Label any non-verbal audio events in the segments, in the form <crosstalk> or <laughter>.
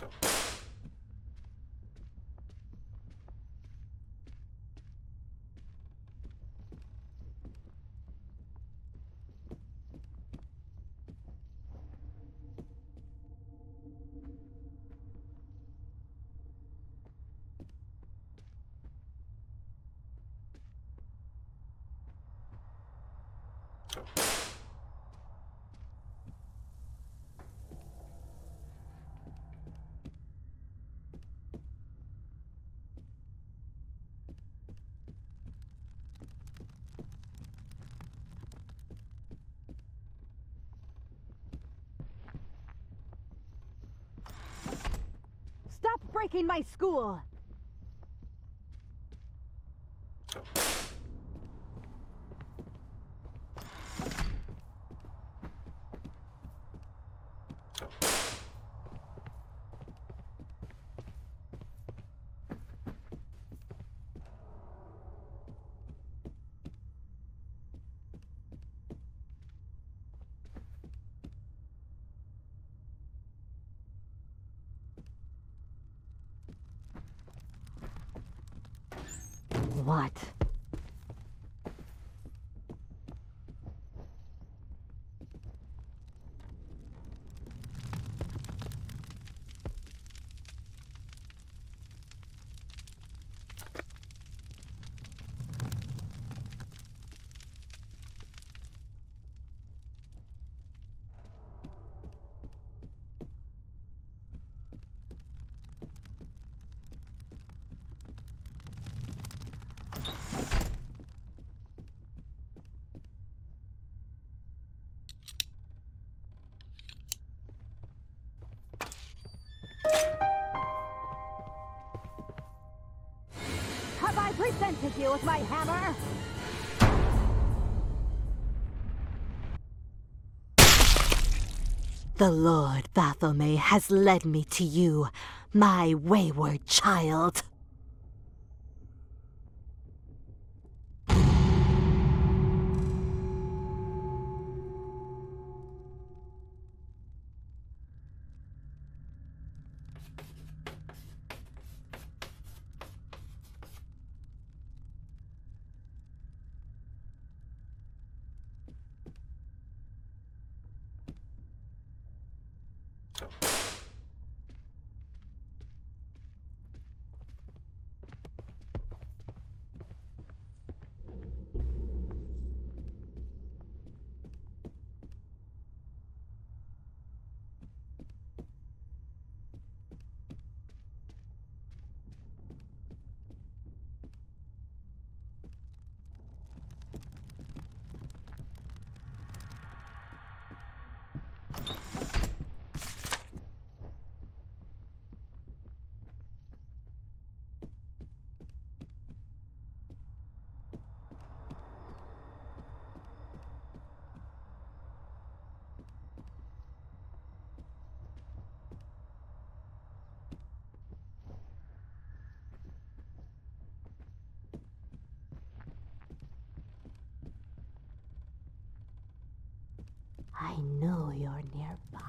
Stop breaking my school! What? I presented you with my hammer? The Lord Baphomet has led me to you, my wayward child. I know you're nearby.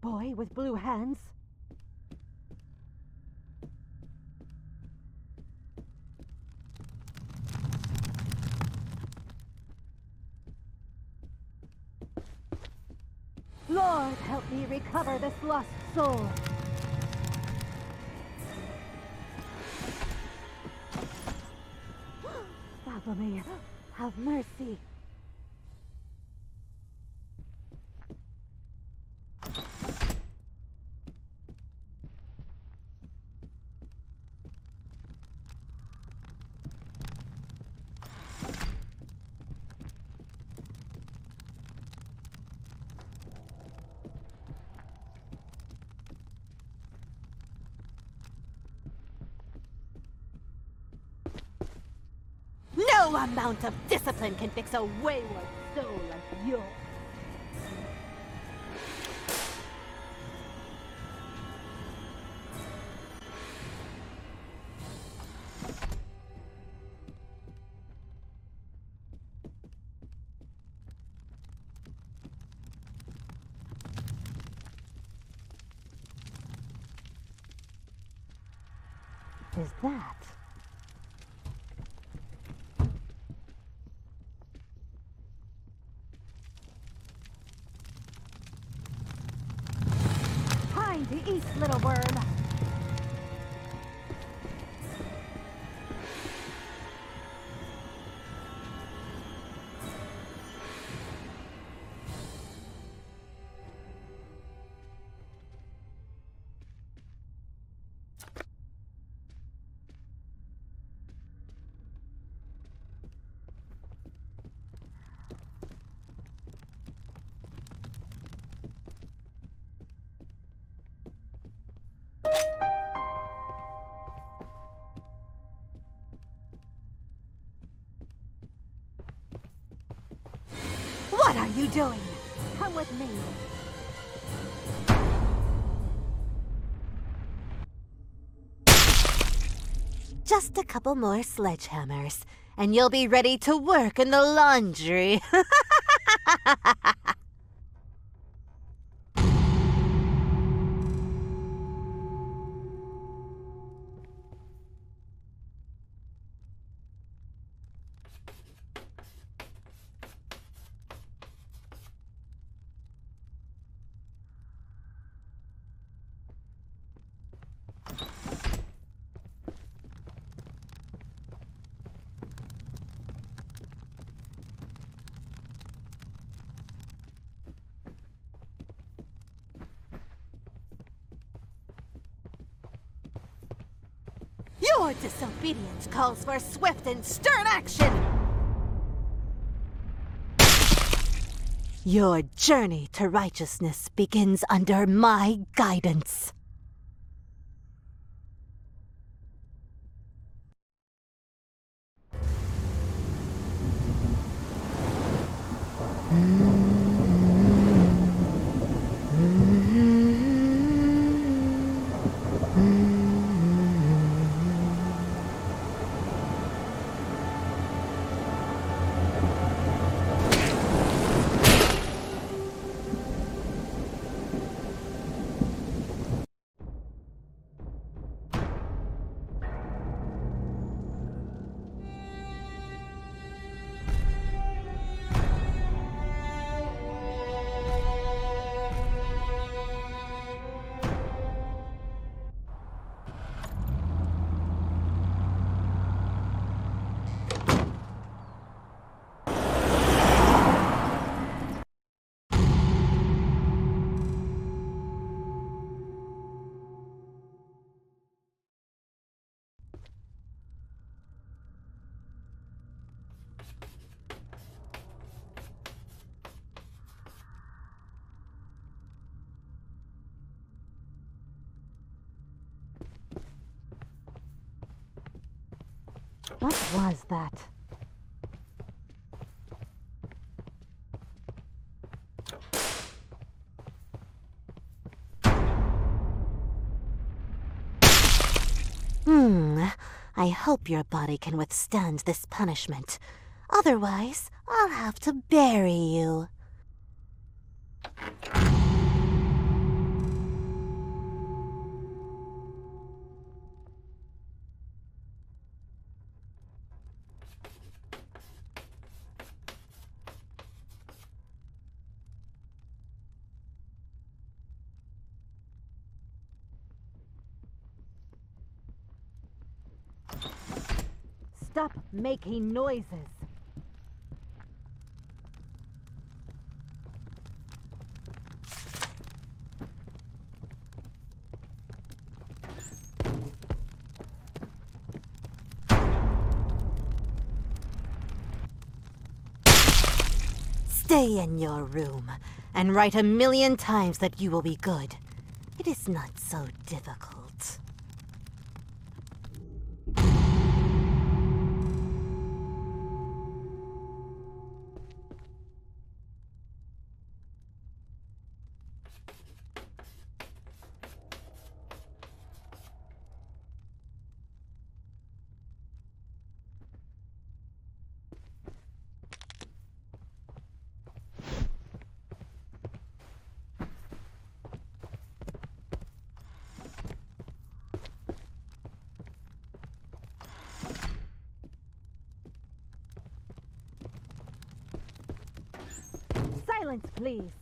Boy with blue hands? Lord, help me recover this lost soul. Have mercy. No amount of discipline can fix a wayward soul like yours. Is that To eat, little worm. You doing? Come with me. Just a couple more sledgehammers, and you'll be ready to work in the laundry. <laughs> Your disobedience calls for swift and stern action! Your journey to righteousness begins under my guidance. What was that? Hmm. I hope your body can withstand this punishment. Otherwise, I'll have to bury you. Making noises. Stay in your room and write a million times that you will be good. It is not so difficult. Silence, please.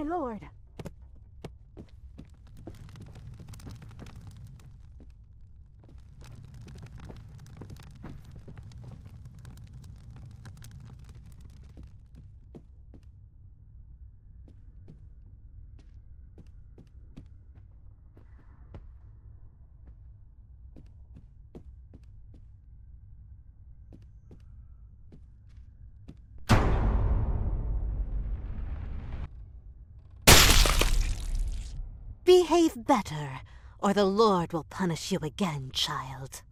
My lord. Behave better, or the Lord will punish you again, child.